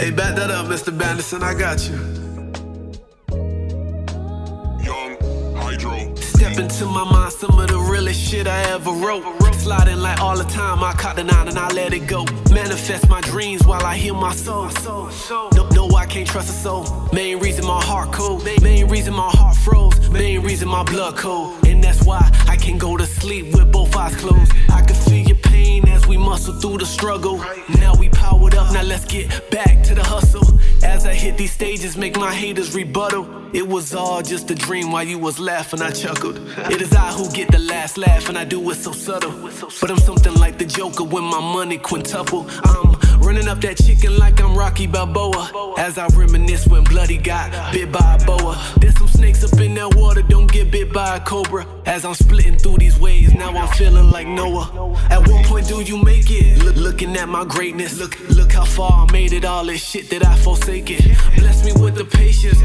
Hey, back that up, Mr. Banderson. I got you. Young Hydro. Step into my mind, some of the realest shit I ever wrote. Sliding like all the time, I caught the nine and I let it go. Manifest my dreams while I heal my soul. No, no, I can't trust a soul. Main reason my heart cold. Main reason my heart froze. Main reason my blood cold. And that's why I can go to sleep with both eyes closed. I can feel your pain muscle through the struggle. Now we powered up, now let's get back to the hustle. As I hit these stages, make my haters rebuttal. It was all just a dream while you was laughing, I chuckled. It is I who get the last laugh, and I do it so subtle. But I'm something like the Joker when my money quintuple. I'm running up that chicken like I'm Rocky Balboa. As I reminisce when Bloody got bit by a boa. There's some snakes up in that water, don't get cobra. As I'm splitting through these waves, now I'm feeling like Noah. At what point do you make it? Look, looking at my greatness, look, look how far I made it. All this shit that I forsaken. Bless me with the patience,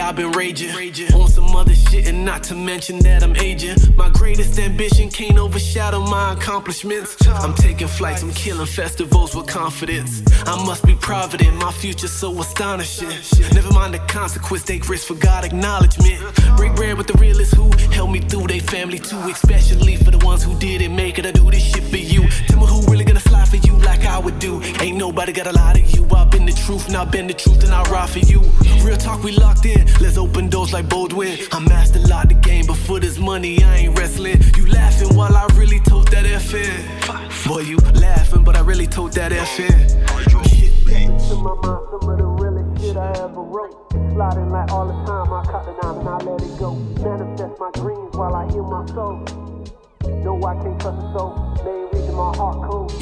I've been raging on some other shit, and not to mention that I'm aging. My greatest ambition can't overshadow my accomplishments. I'm taking flights, I'm killing festivals with confidence. I must be provident, my future so astonishing. Never mind the consequence, take risks for God acknowledgement. Break bread with the realists who helped me through they family too, especially for the ones who didn't make it. I do this shit for you. Tell me who really gonna slide for you like I would do. Ain't nobody got a lie to you. The truth, I've been the truth, and I ride for you. Real talk, we locked in. Let's open doors like Baldwin. I mastered lock the game, but for this money, I ain't wrestling. You laughing while I really told that FN. Boy, you laughing, but I really told that FN. Hydro. To my mind, some of the realest shit I ever wrote. Sliding like all the time, I caught the nine and I let it go. Manifest my dreams while I heal my soul. No, I can't trust a soul. Main reason my heart cold.